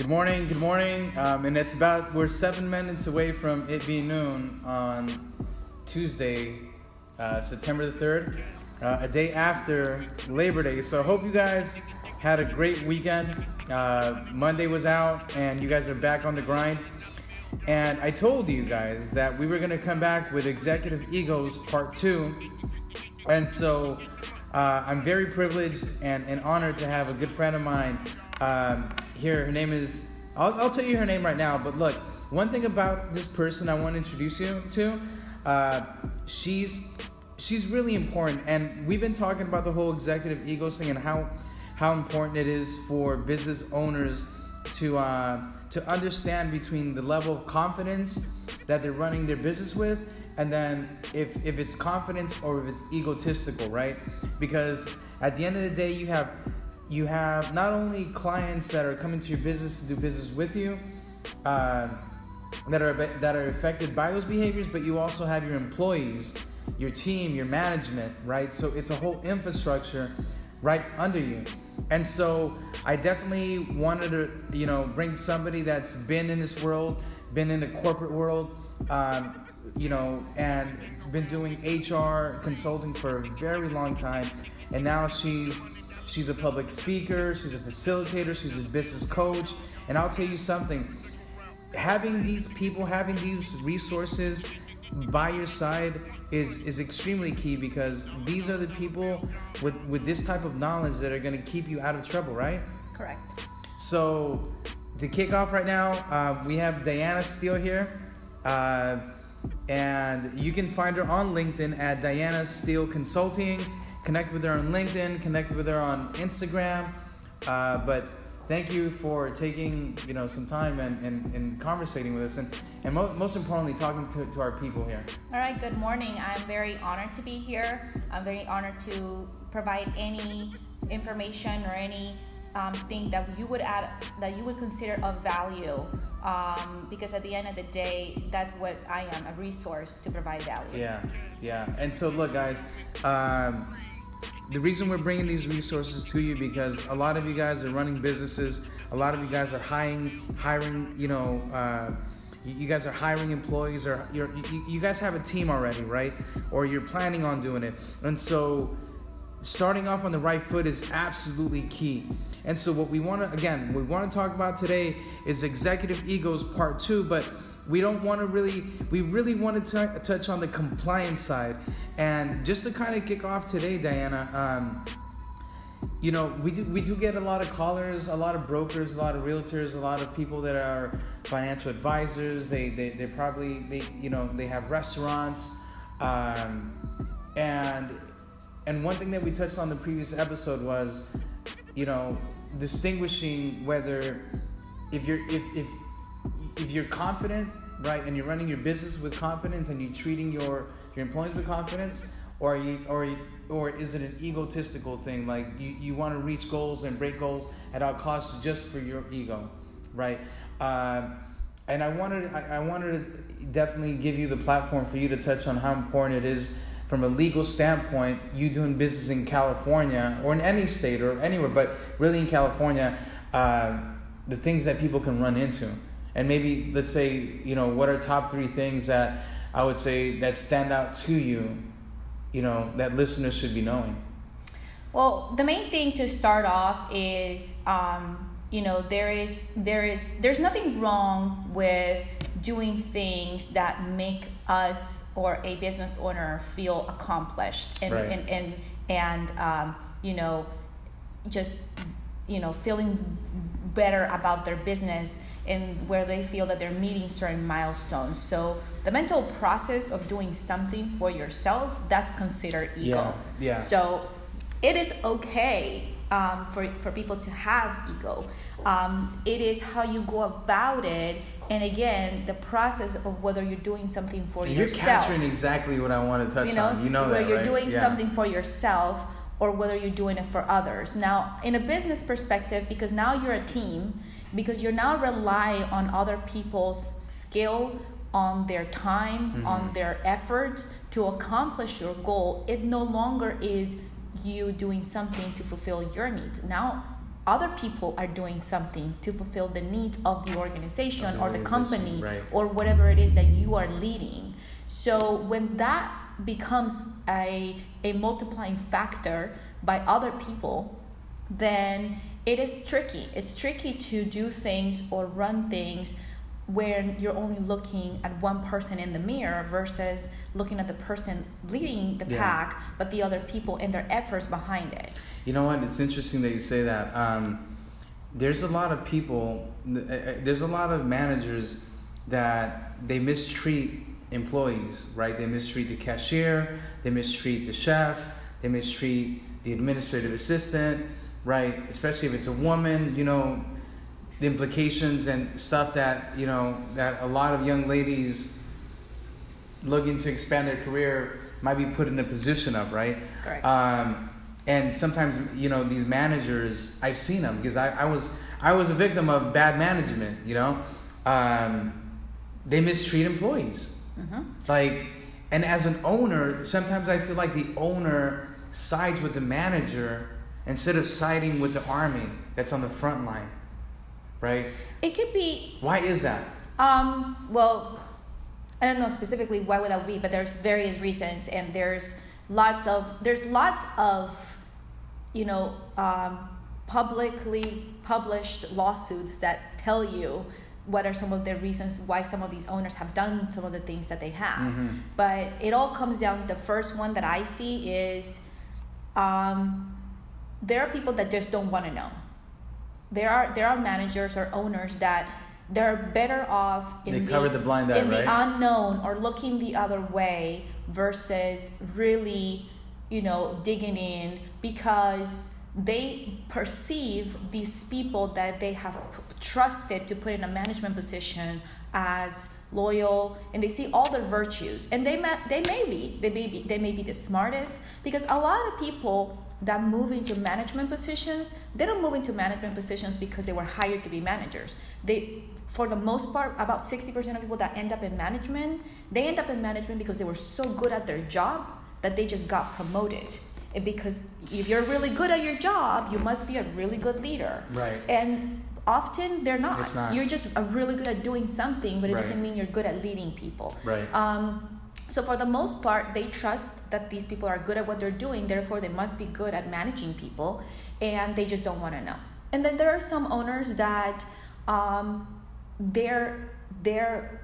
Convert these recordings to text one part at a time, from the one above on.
Good morning, good morning. Um, and it's about, we're seven minutes away from it being noon on Tuesday, uh, September the 3rd, uh, a day after Labor Day. So I hope you guys had a great weekend. Uh, Monday was out, and you guys are back on the grind. And I told you guys that we were going to come back with Executive Egos Part 2. And so uh, I'm very privileged and, and honored to have a good friend of mine um, here. Her name is, I'll, I'll tell you her name right now, but look, one thing about this person I want to introduce you to, uh, she's she's really important, and we've been talking about the whole executive egos thing and how how important it is for business owners to uh, to understand between the level of confidence that they're running their business with and then if if it's confidence or if it's egotistical right because at the end of the day you have you have not only clients that are coming to your business to do business with you uh, that are that are affected by those behaviors but you also have your employees your team your management right? So it's a whole infrastructure right under you. And so i definitely wanted to you know bring somebody that's been in this world been in the corporate world um, you know and been doing hr consulting for a very long time. And now she's she's a public speaker she's a facilitator she's a business coach. And i'll tell you something having these people having these resources by your side is is extremely key because these are the people with with this type of knowledge that are going to keep you out of trouble right? Correct. so to kick off right now uh, we have diana steele here uh, and you can find her on linkedin at diana steele consulting connect with her on linkedin connect with her on instagram uh, but thank you for taking you know some time and, and, and conversating with us and, and mo- most importantly talking to, to our people here All right, good morning. I'm very honored to be here. I'm very honored to provide any information or any um, thing that you would add that you would consider of value um, because at the end of the day that's what i am a resource to provide value Yeah, yeah. And so, look, guys, um, the reason we're bringing these resources to you because a lot of you guys are running businesses. A lot of you guys are hiring, hiring. You know, uh, you, guys are hiring employees, or you, you guys have a team already, right? Or you're planning on doing it, and so starting off on the right foot is absolutely key. And so, what we want to, again, we want to talk about today is executive egos part two, but we don't want to really, we really want to touch on the compliance side. And just to kind of kick off today, Diana, um, you know, we do we do get a lot of callers, a lot of brokers, a lot of realtors, a lot of people that are financial advisors. They they they probably they you know they have restaurants, um, and and one thing that we touched on the previous episode was, you know, distinguishing whether if you're if if if you're confident, right, and you're running your business with confidence and you're treating your your employees with confidence, or you or or is it an egotistical thing like you, you want to reach goals and break goals at all costs just for your ego, right? Um, and I wanted I, I wanted to definitely give you the platform for you to touch on how important it is from a legal standpoint, you doing business in California or in any state or anywhere, but really in California, uh, the things that people can run into. And maybe, let's say, you know, what are top three things that I would say that stand out to you, you know, that listeners should be knowing? Well, the main thing to start off is, um, you know, there is there is there's nothing wrong with doing things that make us or a business owner feel accomplished and Right. and and, and um, you know, just you know feeling better about their business and where they feel that they're meeting certain milestones. So the mental process of doing something for yourself that's considered ego. Yeah, yeah. So it is okay um, for, for people to have ego. Um, it is how you go about it, and again, the process of whether you're doing something for yourself. You're capturing exactly what I want to touch you know, on. You know where that, you're right? doing Yeah. something for yourself or whether you're doing it for others. Now, in a business perspective, because now you're a team, because you're now relying on other people's skill, on their time, Mm-hmm. on their efforts to accomplish your goal, it no longer is you doing something to fulfill your needs. Now, other people are doing something to fulfill the needs of the organization Of the or the company right. or whatever it is that you are leading. So when that becomes a, a multiplying factor by other people, then it is tricky. It's tricky to do things or run things where you're only looking at one person in the mirror versus looking at the person leading the Yeah. pack, but the other people and their efforts behind it. You know what? It's interesting that you say that. Um, there's a lot of people, uh, uh, there's a lot of managers that they mistreat employees, right? They mistreat the cashier, they mistreat the chef, they mistreat the administrative assistant, right? Especially if it's a woman, you know, the implications and stuff that, you know, that a lot of young ladies looking to expand their career might be put in the position of, right? Correct. Um, and sometimes, you know, these managers, I've seen them because I, I was I was a victim of bad management. You know, um, they mistreat employees. Mhm. Like, and as an owner, sometimes I feel like the owner sides with the manager instead of siding with the army that's on the front line, right? It could be Why is that? Um, well, I don't know specifically why would that be, but there's various reasons, and there's lots of there's lots of, you know, um, publicly published lawsuits that tell you what are some of the reasons why some of these owners have done some of the things that they have. Mhm. But it all comes down. The first one that I see is, um, there are people that just don't want to know. There are there are managers or owners that they're better off in They the, cover the blind eye, in the unknown or looking the other way versus really you know digging in because they perceive these people that they have p- trusted to put in a management position as loyal and they see all their virtues. And they may, they may be they may be they may be the smartest because a lot of people that move into management positions they don't move into management positions because they were hired to be managers they for the most part about 60% of people that end up in management they end up in management because they were so good at their job that they just got promoted And because if you're really good at your job you must be a really good leader Right. and often they're not. Not. You're just really good at doing something, but it Right. doesn't mean you're good at leading people. Right. Um, so for the most part, they trust that these people are good at what they're doing. Therefore, they must be good at managing people, and they just don't want to know. And then there are some owners that um, their their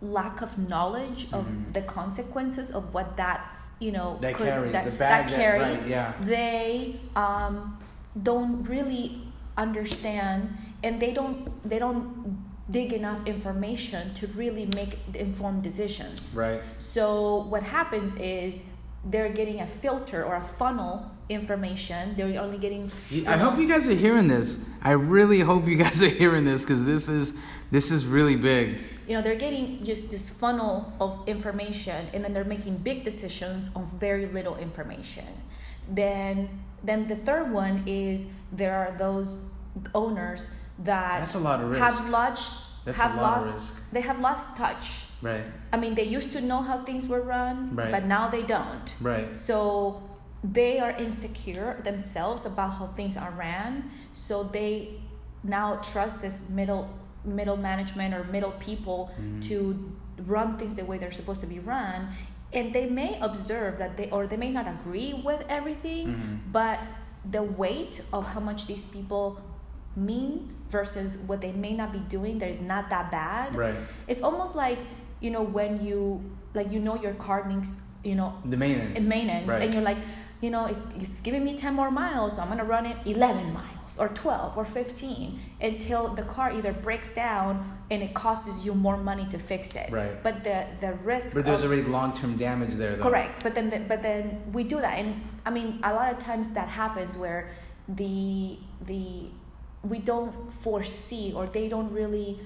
lack of knowledge of Mhm. the consequences of what that you know That could- carries, that, the bag that- carries right, yeah. they um, don't really understand and they don't they don't dig enough information to really make informed decisions Right. so what happens is they're getting a filter or a funnel information they're only getting I hope you guys are hearing this. I really hope you guys are hearing this because this is this is really big. you know they're getting just this funnel of information and then they're making big decisions on very little information then then the third one is there are those owners that That's a lot of risk. have lost That's have a lot of lost they have lost touch Right. i mean they used to know how things were run Right. but now they don't Right. so they are insecure themselves about how things are ran. So they now trust this middle middle management or middle people Mm-hmm. to run things the way they're supposed to be run. And they may observe that they or they may not agree with everything, Mhm. but the weight of how much these people mean versus what they may not be doing that is not that bad. Right. It's almost like, you know, when you like you know your car needs, you know, The maintenance. in maintenance Right. and you're like you know it, it's giving me 10 more miles so i'm going to run it 11 miles or 12 or 15 until the car either breaks down and it costs you more money to fix it Right. but the the risk But there's of, already long term damage there, though. correct but then the, but then we do that and i mean a lot of times that happens where the the we don't foresee or they don't really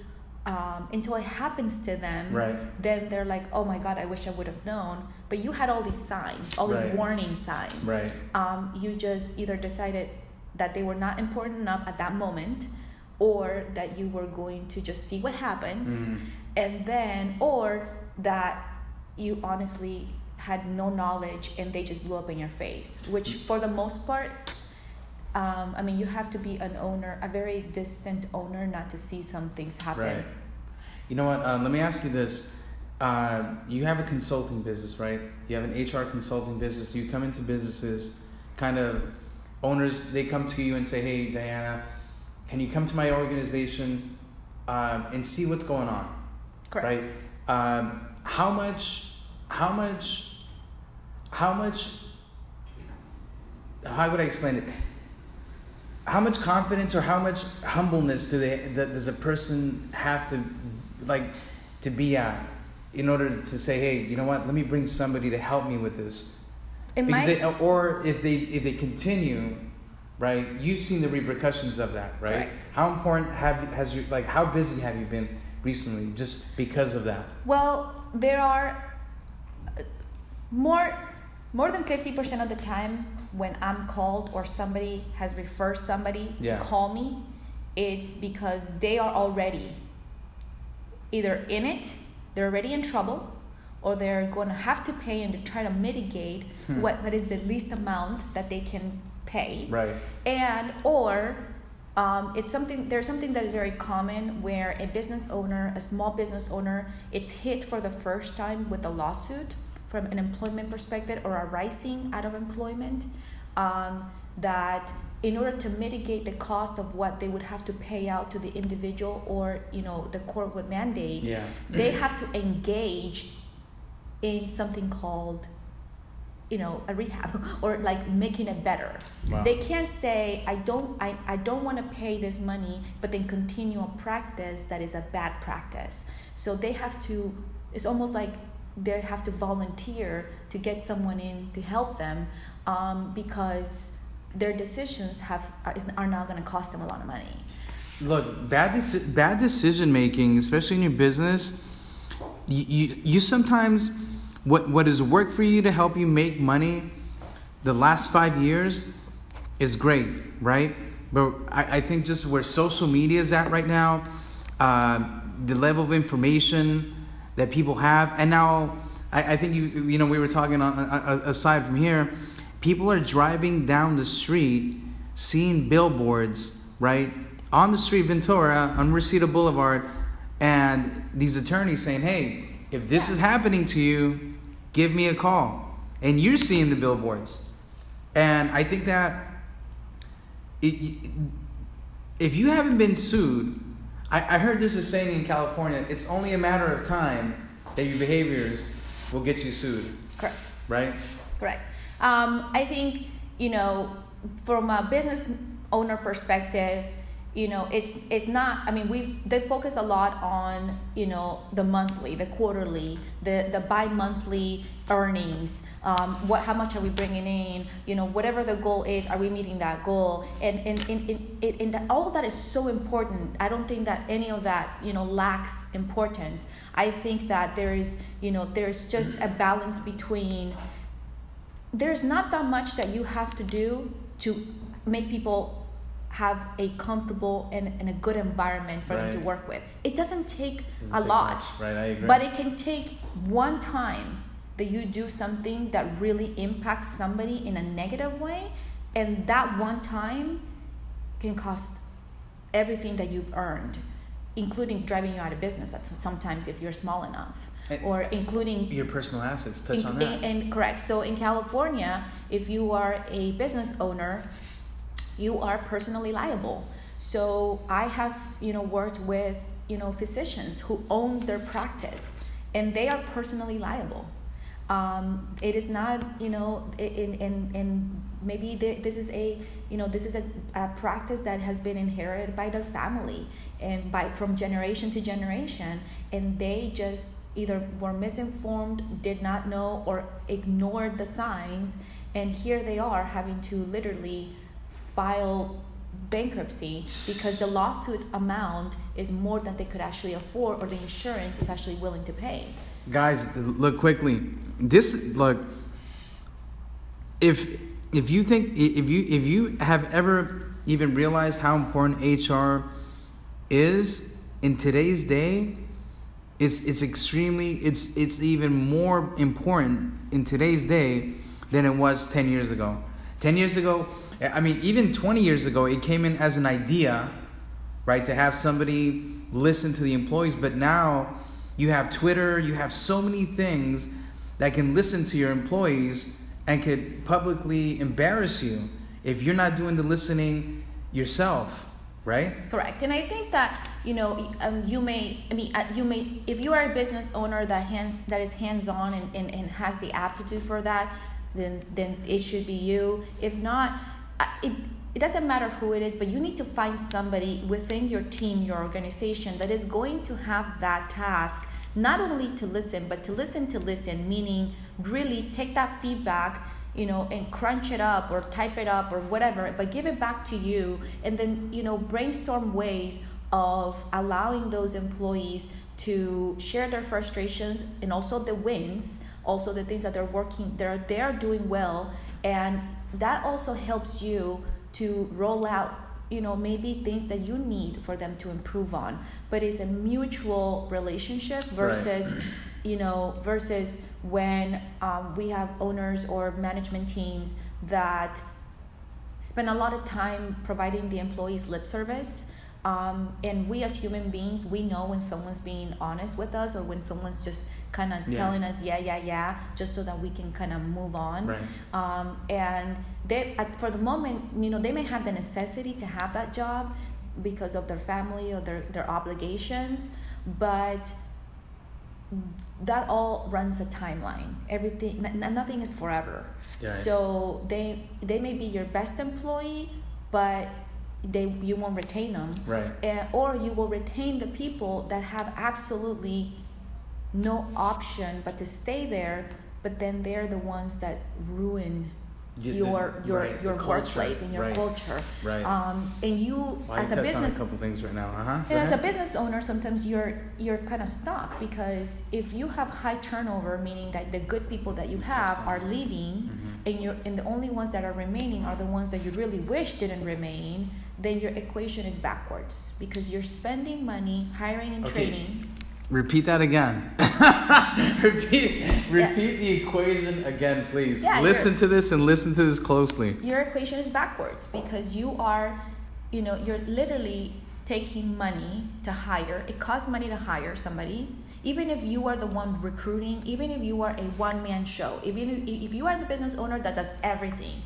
um, until it happens to them Right. then they're like oh my god i wish i would have known but you had all these signs all these Right. warning signs Right. um, you just either decided that they were not important enough at that moment or that you were going to just see what happens Mhm. and then or that you honestly had no knowledge and they just blew up in your face which for the most part um, I mean, you have to be an owner, a very distant owner, not to see some things happen. Right. You know what? Uh, let me ask you this. Uh, you have a consulting business, right? You have an HR consulting business. You come into businesses, kind of owners, they come to you and say, hey, Diana, can you come to my organization um, and see what's going on? Correct. Right? Um, how much, how much, how much, how would I explain it? How much confidence or how much humbleness do they, that does a person have to, like, to be at in order to say, hey, you know what? Let me bring somebody to help me with this. In Because ex- or if they if they continue, right? You've seen the repercussions of that, right? Right. How important have has you like how busy have you been recently just because of that? Well, there are uh, more more than 50% of the time when I'm called or somebody has referred somebody Yeah. to call me, it's because they are already either in it, they're already in trouble, or they're going to have to pay and to try to mitigate Hmm. what, what is the least amount that they can pay Right. and or um, it's something there's something that is very common where a business owner a small business owner it's hit for the first time with a lawsuit from an employment perspective or arising out of employment um, that in order to mitigate the cost of what they would have to pay out to the individual or you know the court would mandate Yeah. they have to engage in something called you know a rehab or like making it better Wow. they can't say i don't i, I don't want to pay this money but then continue a practice that is a bad practice so they have to it's almost like they have to volunteer to get someone in to help them um, because their decisions have are, are now going to cost them a lot of money Look, bad deci- bad decision making, especially in your business, you, you, you sometimes what what has worked for you to help you make money the last five years is great, right? But I, I think just where social media is at right now, uh, the level of information that people have, and now I, I think you you know we were talking on, uh, aside from here, people are driving down the street, seeing billboards, right, on the street Ventura on Reseda Boulevard, and these attorneys saying, "Hey, if this is happening to you, give me a call." And you're seeing the billboards, and I think that it, if you haven't been sued, I, I heard there's a saying in California: it's only a matter of time that your behaviors will get you sued, correct right? Correct. Um, I think you know, from a business owner perspective, you know, it's it's not. I mean, we've they focus a lot on you know the monthly, the quarterly, the the bi-monthly earnings. Um, what how much are we bringing in? You know, whatever the goal is, are we meeting that goal? And and and, and, and, and all of that is so important. I don't think that any of that you know lacks importance. I think that there is you know there's just a balance between there's not that much that you have to do to make people have a comfortable and, and a good environment for them to work with. It doesn't take Doesn't a take lot, much, right? I agree. but it can take one time that you do something that really impacts somebody in a negative way, and that one time can cost everything that you've earned, including driving you out of business sometimes if you're small enough, And- or including Your personal assets. Touch in, on that. And, correct. So in California, if you are a business owner, you are personally liable. So I have, you know, worked with, you know, physicians who own their practice, and they are personally liable. Um, it is not, you know, in in, in maybe this is a, you know, this is a, a practice that has been inherited by their family and by from generation to generation, and they just either were misinformed, did not know, or ignored the signs, and here they are having to literally file bankruptcy because the lawsuit amount is more than they could actually afford or the insurance is actually willing to pay. guys look quickly this look if if you think if you if you have ever even realized how important hr is in today's day it's it's extremely it's it's even more important in today's day than it was 10 years ago 10 years ago I mean, even 20 years ago, it came in as an idea, right, to have somebody listen to the employees. But now you have Twitter, you have so many things that can listen to your employees and could publicly embarrass you if you're not doing the listening yourself, right? Correct. And I think that you know um, you may I mean uh, you may if you are a business owner that hands that is hands on and, and, and has the aptitude for that, then then it should be you. If not, it it doesn't matter who it is, but you need to find somebody within your team, your organization that is going to have that task not only to listen, but to listen to listen, meaning really take that feedback you know and crunch it up or type it up or whatever but give it back to you and then you know brainstorm ways of allowing those employees to share their frustrations and also the wins also the things that they're working they're they're doing well and that also helps you to roll out you know maybe things that you need for them to improve on but it's a mutual relationship versus right. you know versus when um, we have owners or management teams that spend a lot of time providing the employees lip service um, and we as human beings we know when someone's being honest with us or when someone's just kind of yeah. telling us yeah yeah yeah just so that we can kind of move on right. um, and they for the moment you know they may have the necessity to have that job because of their family or their, their obligations but that all runs a timeline everything n- nothing is forever yeah. so they they may be your best employee but they you won't retain them. Right. And, or you will retain the people that have absolutely no option but to stay there but then they're the ones that ruin your your right, your workplace and your right, culture. Right. Um, and you well, as a business a couple things right now? Uh-huh. And as a business owner sometimes you're you're kind of stuck because if you have high turnover meaning that the good people that you have are leaving mm-hmm. and you and the only ones that are remaining are the ones that you really wish didn't remain then your equation is backwards because you're spending money hiring and okay. training. Repeat that again. repeat repeat yeah. the equation again, please. Yeah, listen to this and listen to this closely. Your equation is backwards because you are, you know, you're literally taking money to hire. It costs money to hire somebody. Even if you are the one recruiting, even if you are a one man show, even if you are the business owner that does everything,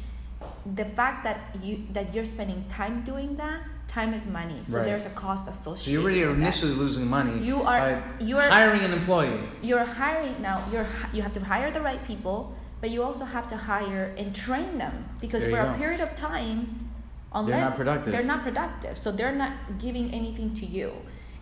the fact that you that you're spending time doing that time is money. So right. there's a cost associated so you're already initially that. losing money you are you're hiring an employee. You're hiring now you're you have to hire the right people but you also have to hire and train them. Because there for a period of time unless they're not productive. they're not productive. So they're not giving anything to you.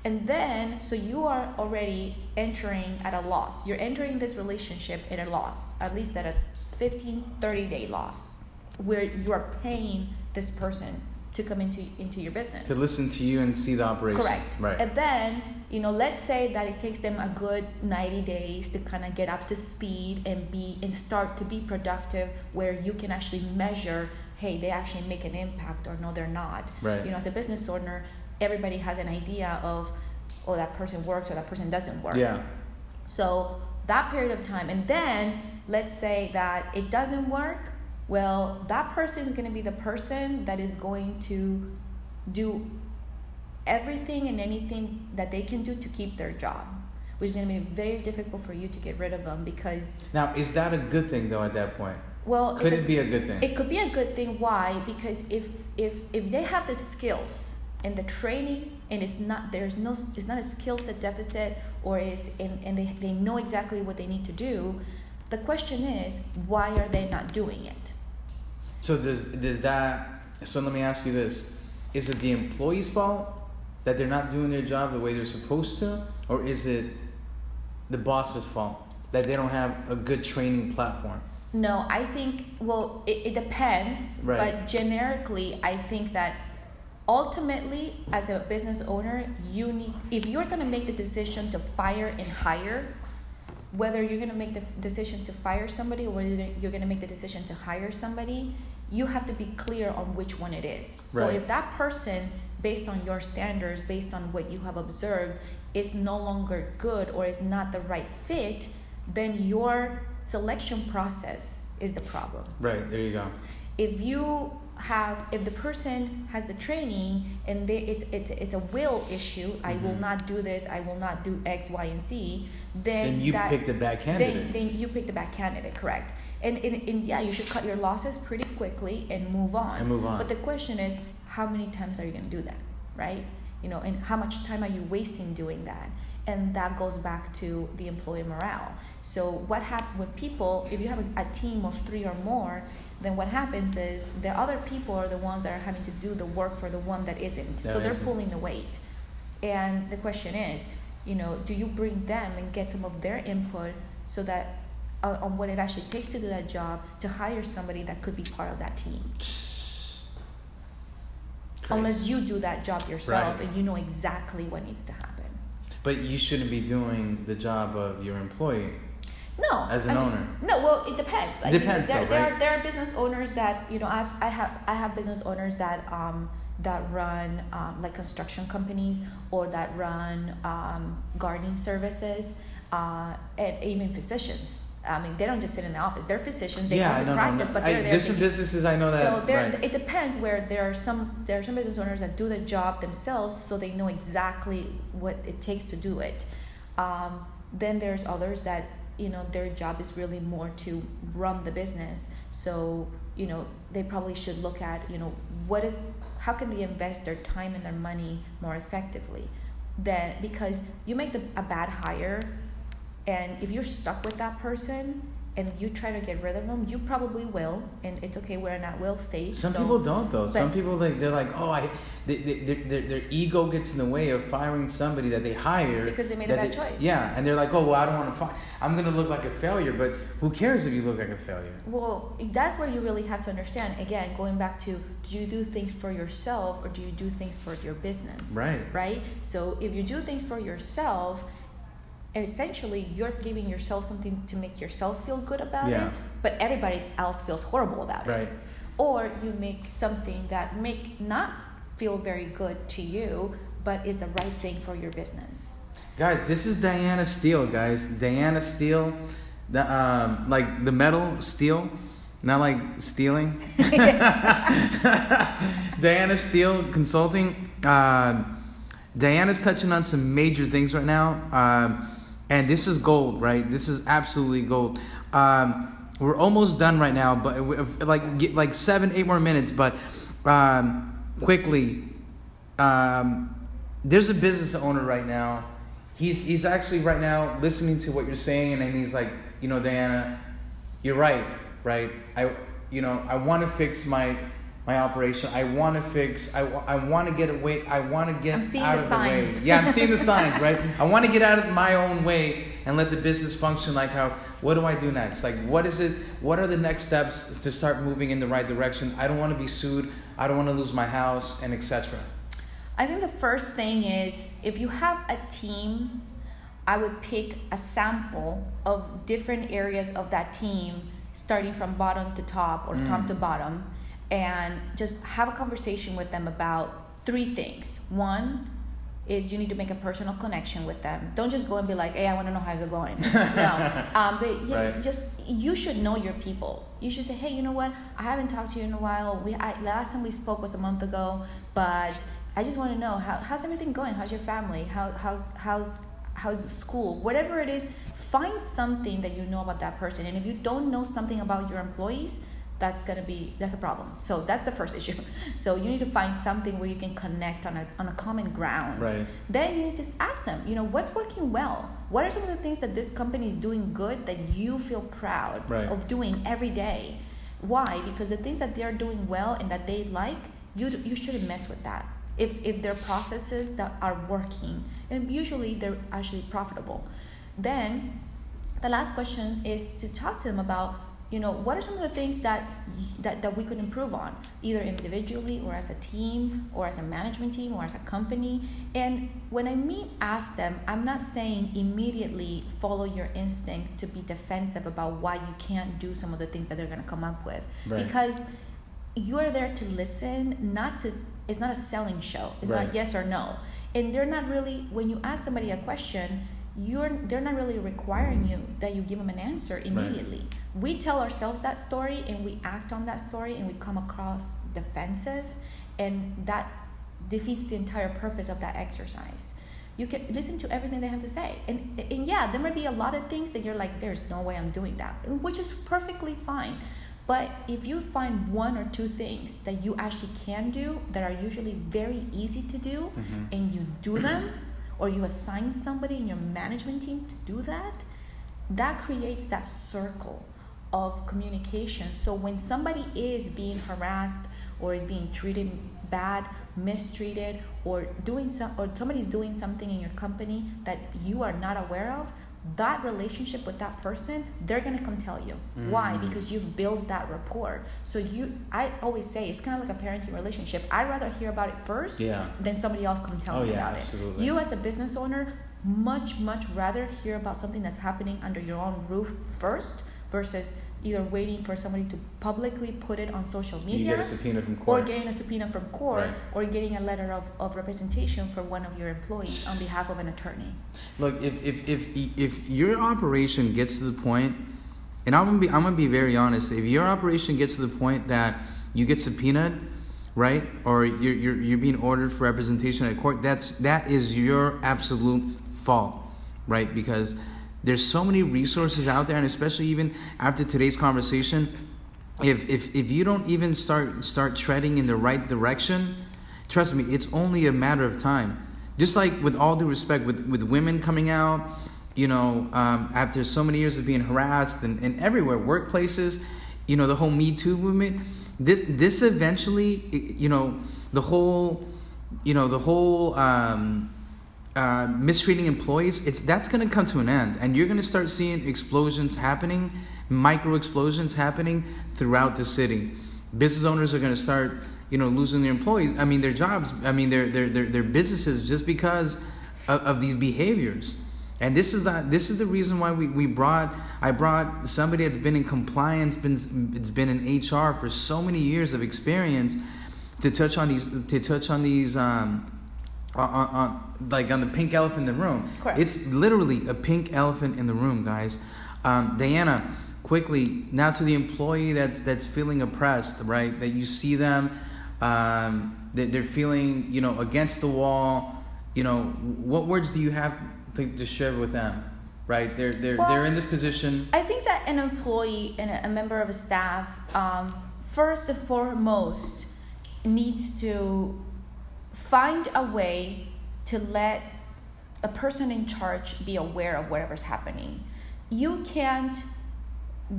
And then so you are already entering at a loss. You're entering this relationship at a loss at least at a 15 30 day loss where you are paying this person to come into into your business. To listen to you and see the operation. Correct. Right. And then you know let's say that it takes them a good 90 days to kind of get up to speed and be and start to be productive where you can actually measure hey they actually make an impact or no they're not. Right. You know as a business owner everybody has an idea of oh that person works or that person doesn't work. Yeah. So that period of time and then let's say that it doesn't work well, that person is going to be the person that is going to do everything and anything that they can do to keep their job, which is going to be very difficult for you to get rid of them because. Now, is that a good thing though? At that point, well, could it a, be a good thing? It could be a good thing. Why? Because if if if they have the skills and the training and it's not there's no it's not a skill set deficit or is and, and they, they know exactly what they need to do the question is why are they not doing it so does does that? So let me ask you this: Is it the employee's fault that they're not doing their job the way they're supposed to, or is it the boss's fault that they don't have a good training platform? No, I think well, it, it depends. Right. But generically, I think that ultimately, as a business owner, you need if you're going to make the decision to fire and hire whether you're going to make the decision to fire somebody or whether you're going to make the decision to hire somebody you have to be clear on which one it is. Right. So if that person, based on your standards, based on what you have observed, is no longer good or is not the right fit, then your selection process is the problem. Right, there you go. If you have if the person has the training and there is it's, it's a will issue i will Mhm. not do this i will not do x y and z then Then you that, picked a bad candidate. then, then you picked a bad candidate correct and, and, and yeah you should cut your losses pretty quickly and move on. And move on. but the question is how many times are you going to do that right? You know and how much time are you wasting doing that? And that goes back to the employee morale. So what happens when people if you have a, a team of three or more then what happens is the other people are the ones that are having to do the work for the one that isn't. That so they're isn't. pulling the weight. And the question is you know do you bring them and get some of their input so that uh, on what it actually takes to do that job to hire somebody that could be part of that team Crazy. unless you do that job yourself Right. and you know exactly what needs to happen. But you shouldn't be doing the job of your employee No, as an I mean, owner. No, well, it depends. Like, Depends there, though, there right? are there are business owners that you know I've I have I have business owners that um that run um, like construction companies or that run um, gardening services uh, and even physicians. I mean, they don't just sit in the office. They're physicians. They yeah, I to practice, but they're there. there's some businesses I know that. so there, right. it depends where there are some there are some business owners that do the job themselves, so they know exactly what it takes to do it. Um, then there's others that you know their job is really more to run the business. So you know they probably should look at you know what is how can they invest their time and their money more effectively. That because you make the, a bad hire, and if you're stuck with that person and you try to get rid of them, you probably will, and it's okay. We're in that will stage. Some so- people don't though. Some people like they're like, oh, I, they, they, their, their, their ego gets in the way of firing somebody that they hire because they made a bad they- choice. Yeah, and they're like, oh, well, I don't want to fire. I'm gonna look like a failure, but who cares if you look like a failure? Well, that's where you really have to understand. Again, going back to do you do things for yourself or do you do things for your business? Right. Right? So if you do things for yourself, essentially you're giving yourself something to make yourself feel good about Yeah. it, but everybody else feels horrible about it. Right. Or you make something that make not feel very good to you, but is the right thing for your business. Guys, this is Diana Steele, guys. Diana Steele, the um, like the metal steel, not like stealing. Diana Steele Consulting. Um, Diana's touching on some major things right now, um, and this is gold, right? This is absolutely gold. Um, we're almost done right now, but like get like seven, eight more minutes. But um, quickly, um, there's a business owner right now. He's he's actually right now listening to what you're saying, and he's like, you know, Diana, you're right, right? I you know I want to fix my my operation. I want to fix. I, I want to get away. I want to get I'm out the of signs. the way. Yeah, I'm seeing the signs, right? I want to get out of my own way and let the business function like how. What do I do next? Like, what is it? What are the next steps to start moving in the right direction? I don't want to be sued. I don't want to lose my house, and etc. I think the first thing is if you have a team, I would pick a sample of different areas of that team, starting from bottom to top or top Mm. to bottom, and just have a conversation with them about three things. One is you need to make a personal connection with them. Don't just go and be like, "Hey, I want to know how's it going." no, um, but yeah, Right. just you should know your people. You should say, "Hey, you know what? I haven't talked to you in a while. We I, last time we spoke was a month ago, but I just want to know how, how's everything going? How's your family? How, how's how's how's school? Whatever it is, find something that you know about that person. And if you don't know something about your employees, that's gonna be that's a problem. So that's the first issue. So you need to find something where you can connect on a on a common ground. Right. Then you just ask them, you know, what's working well? What are some of the things that this company is doing good that you feel proud Right. of doing every day? Why? Because the things that they're doing well and that they like, you you shouldn't mess with that. If if they're processes that are working, and usually they're actually profitable, then the last question is to talk to them about you know what are some of the things that that, that we could improve on either individually or as a team or as a management team or as a company? And when i mean ask them i'm not saying immediately follow your instinct to be defensive about why you can't do some of the things that they're going to come up with. Right. because you're there to listen not to it's not a selling show. It's Right. not yes or no. And they're not really when you ask somebody a question you're they're not really requiring you that you give them an answer immediately we tell ourselves that story and we act on that story and we come across defensive and that defeats the entire purpose of that exercise. You can listen to everything they have to say. And, and yeah there might be a lot of things that you're like there's no way i'm doing that which is perfectly fine. But if you find one or two things that you actually can do that are usually very easy to do Mhm. and you do them or you assign somebody in your management team to do that that creates that circle of communication so when somebody is being harassed or is being treated bad mistreated or doing some or somebody's doing something in your company that you are not aware of that relationship with that person they're going to come tell you why Mm. because you've built that rapport so you i always say it's kind of like a parenting relationship i'd rather hear about it first Yeah. than somebody else come tell Oh, me yeah, about absolutely. it you as a business owner much much rather hear about something that's happening under your own roof first versus either waiting for somebody to publicly put it on social You media get a subpoena from or getting a subpoena from court Right. or getting a letter of, of representation for one of your employees on behalf of an attorney Look, if, if, if, if your operation gets to the point, and I'm gonna be I'm gonna be very honest, if your operation gets to the point that you get subpoenaed, right, or you're, you're, you're being ordered for representation at court, that's that is your absolute fault, right? Because there's so many resources out there, and especially even after today's conversation, if if if you don't even start start treading in the right direction, trust me, it's only a matter of time. Just like with all due respect, with with women coming out, you know, um, after so many years of being harassed and, and everywhere, workplaces, you know, the whole Me Too movement. This this eventually, you know, the whole, you know, the whole. Um, uh, mistreating employees, it's that's going to come to an end, and you're going to start seeing explosions happening, micro explosions happening throughout the city. Business owners are going to start, you know, losing their employees. I mean, their jobs. I mean, their their their, their businesses just because of, of these behaviors. And this is the this is the reason why we, we brought I brought somebody that's been in compliance, been it's been in HR for so many years of experience to touch on these to touch on these um, on, on, like on the pink elephant in the room. Correct. It's literally a pink elephant in the room, guys. Um, Diana, quickly now to the employee that's that's feeling oppressed, right? That you see them, um, that they're feeling, you know, against the wall. You know, what words do you have to, to share with them? Right? They're they're Well, they're in this position. I think that an employee and a a member of a staff, um, first and foremost, needs to find a way to let a person in charge be aware of whatever's happening. You can't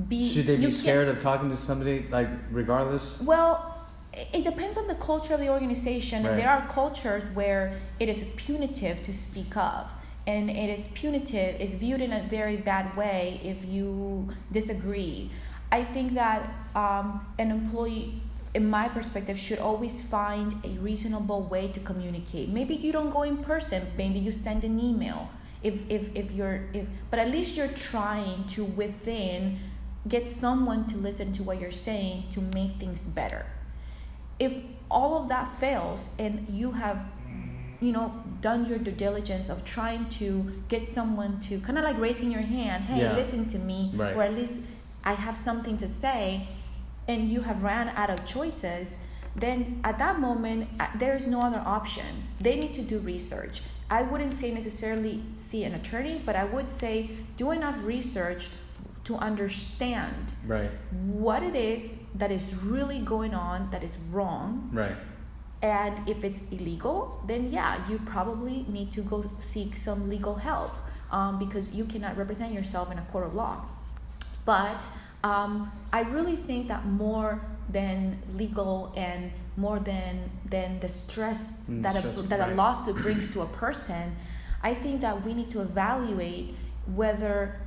be. Should they be scared of talking to somebody like regardless? Well, it depends on the culture of the organization, Right. and there are cultures where it is punitive to speak of, and it is punitive. It's viewed in a very bad way if you disagree. I think that um, an employee, in my perspective, should always find a reasonable way to communicate. Maybe you don't go in person. Maybe you send an email. If if if you're if, but at least you're trying to within get someone to listen to what you're saying to make things better if all of that fails and you have you know done your due diligence of trying to get someone to kind of like raising your hand hey Yeah. listen to me Right. or at least i have something to say and you have ran out of choices then at that moment uh, there is no other option they need to do research i wouldn't say necessarily see an attorney but i would say do enough research to understand Right. what it is that is really going on that is wrong Right. and if it's illegal then yeah you probably need to go seek some legal help um, because you cannot represent yourself in a court of law but um, i really think that more than legal and more than than the stress Mm, that, stress, a, that right. a lawsuit brings to a person i think that we need to evaluate whether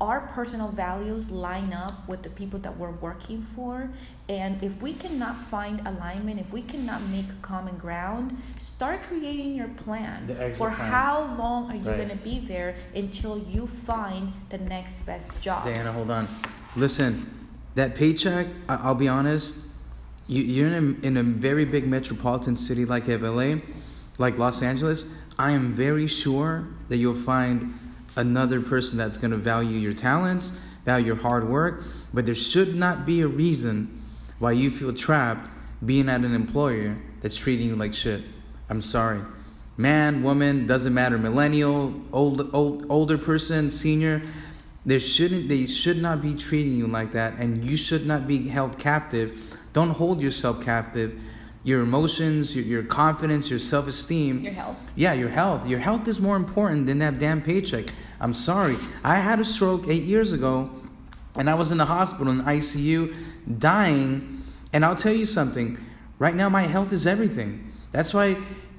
our personal values line up with the people that we're working for and if we cannot find alignment if we cannot make common ground start creating your plan for plan. how long are you Right. going to be there until you find the next best job Diana, hold on. Listen, that paycheck, I'll be honest, you, you're in a, in a very big metropolitan city like LA, like Los Angeles. I am very sure that you'll find another person that's going to value your talents, value your hard work, but there should not be a reason why you feel trapped being at an employer that's treating you like shit. I'm sorry. Man, woman, doesn't matter. Millennial, old, old, older person, senior. There shouldn't. They should not be treating you like that, and you should not be held captive. Don't hold yourself captive. Your emotions, your, your confidence, your self esteem. Your health. Yeah, your health. Your health is more important than that damn paycheck. I'm sorry. I had a stroke eight years ago, and I was in the hospital in ICU, dying. And I'll tell you something. Right now, my health is everything. That's why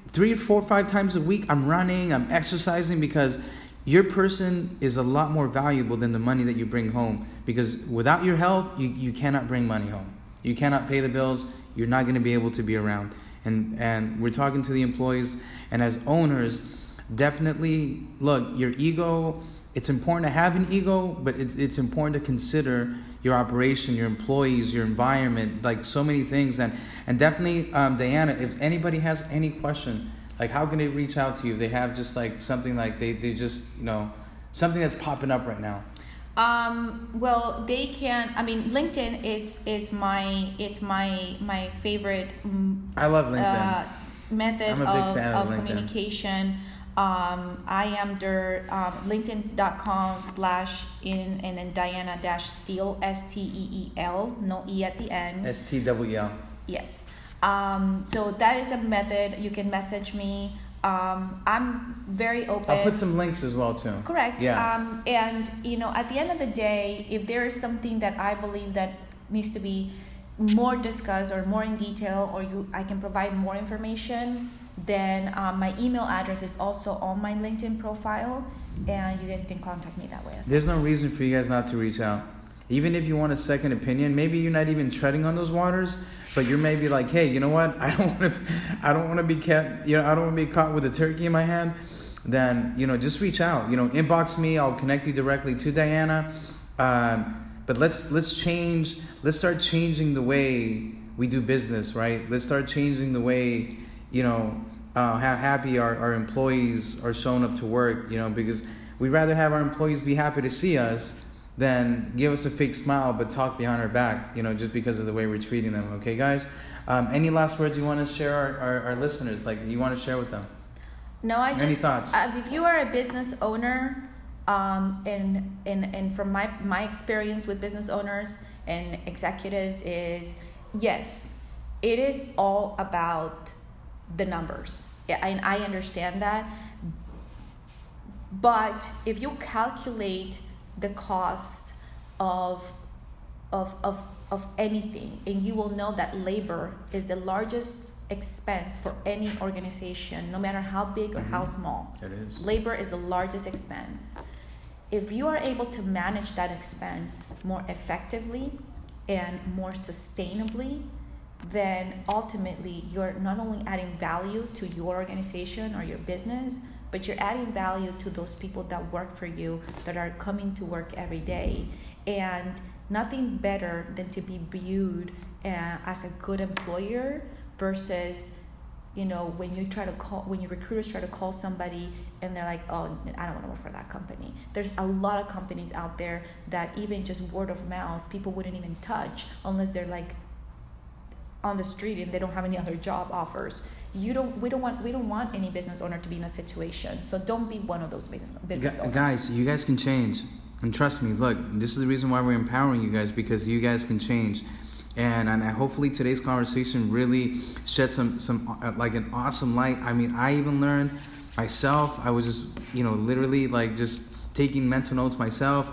three, four, five times a week I'm running, I'm exercising because your person is a lot more valuable than the money that you bring home. Because without your health, you, you cannot bring money home. You cannot pay the bills. You're not going to be able to be around. And and we're talking to the employees and as owners, definitely look your ego. It's important to have an ego, but it's it's important to consider your operation, your employees, your environment, like so many things. And and definitely, um, Diana, if anybody has any question, like how can they reach out to you if they have just like something like they they just you know something that's popping up right now. Um, well, they can. I mean, LinkedIn is is my it's my my favorite. mm, I love LinkedIn. Uh, method I'm a big of, of of communication. Um, I am der um, LinkedIn.com slash in and then Diana dash Steel S T E E L no E at the end. S T W L. Yes. Um, so that is a method. You can message me. Um, I'm very open. I'll put some links as well too. Correct. Yeah. Um, and you know, at the end of the day, if there is something that I believe that needs to be more discussed or more in detail, or you, I can provide more information, then um, my email address is also on my LinkedIn profile, and you guys can contact me that way as well. There's no reason for you guys not to reach out. Even if you want a second opinion, maybe you're not even treading on those waters, but you're maybe like, hey, you know what? I don't want to, I don't want to be kept, you know, I don't want to be caught with a turkey in my hand. Then you know, just reach out. You know, inbox me. I'll connect you directly to Diana. Um, but let's let's change. Let's start changing the way we do business, right? Let's start changing the way, you know, uh, how happy our, our employees are showing up to work. You know, because we'd rather have our employees be happy to see us than give us a fake smile but talk behind our back. You know, just because of the way we're treating them. Okay, guys. Um, any last words you want to share our, our, our listeners? Like you want to share with them? No, I just. Any thoughts? Uh, if you are a business owner, um, and and and from my my experience with business owners and executives is yes, it is all about the numbers. Yeah, and I understand that. But if you calculate the cost of of of of anything. And you will know that labor is the largest expense for any organization no matter how big or how mm-hmm. small. It is. labor is the largest expense. If you are able to manage that expense more effectively and more sustainably then ultimately you're not only adding value to your organization or your business but you're adding value to those people that work for you that are coming to work every day. And nothing better than to be viewed uh, as a good employer versus you know when you try to call when your recruiters try to call somebody and they're like oh i don't want to work for that company. There's a lot of companies out there that even just word of mouth people wouldn't even touch unless they're like on the street and they don't have any other job offers you don't we don't want we don't want any business owner to be in a situation so don't be one of those business business owners guys, you guys can change, and trust me. Look, this is the reason why we're empowering you guys because you guys can change, and and hopefully today's conversation really shed some some uh, like an awesome light. I mean, I even learned myself. I was just you know literally like just taking mental notes myself.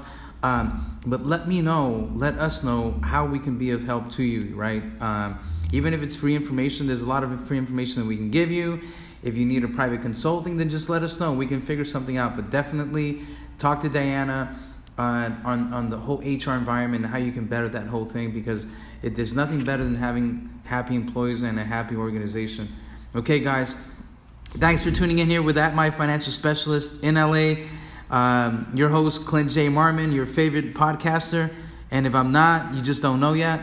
Um, but let me know, let us know how we can be of help to you, right? Um, even if it's free information, there's a lot of free information that we can give you. If you need a private consulting, then just let us know. We can figure something out. But definitely talk to Diana on, on, on the whole HR environment and how you can better that whole thing because it, there's nothing better than having happy employees and a happy organization. Okay, guys, thanks for tuning in here with that my financial specialist in LA. Um, your host Clint J. Marmon, your favorite podcaster. And if I'm not, you just don't know yet,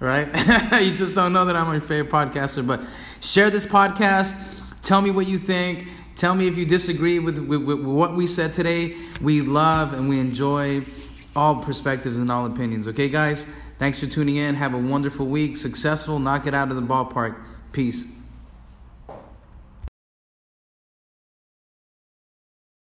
right? you just don't know that I'm your favorite podcaster. But share this podcast. Tell me what you think. Tell me if you disagree with, with, with what we said today. We love and we enjoy all perspectives and all opinions. Okay, guys? Thanks for tuning in. Have a wonderful week. Successful. Knock it out of the ballpark. Peace.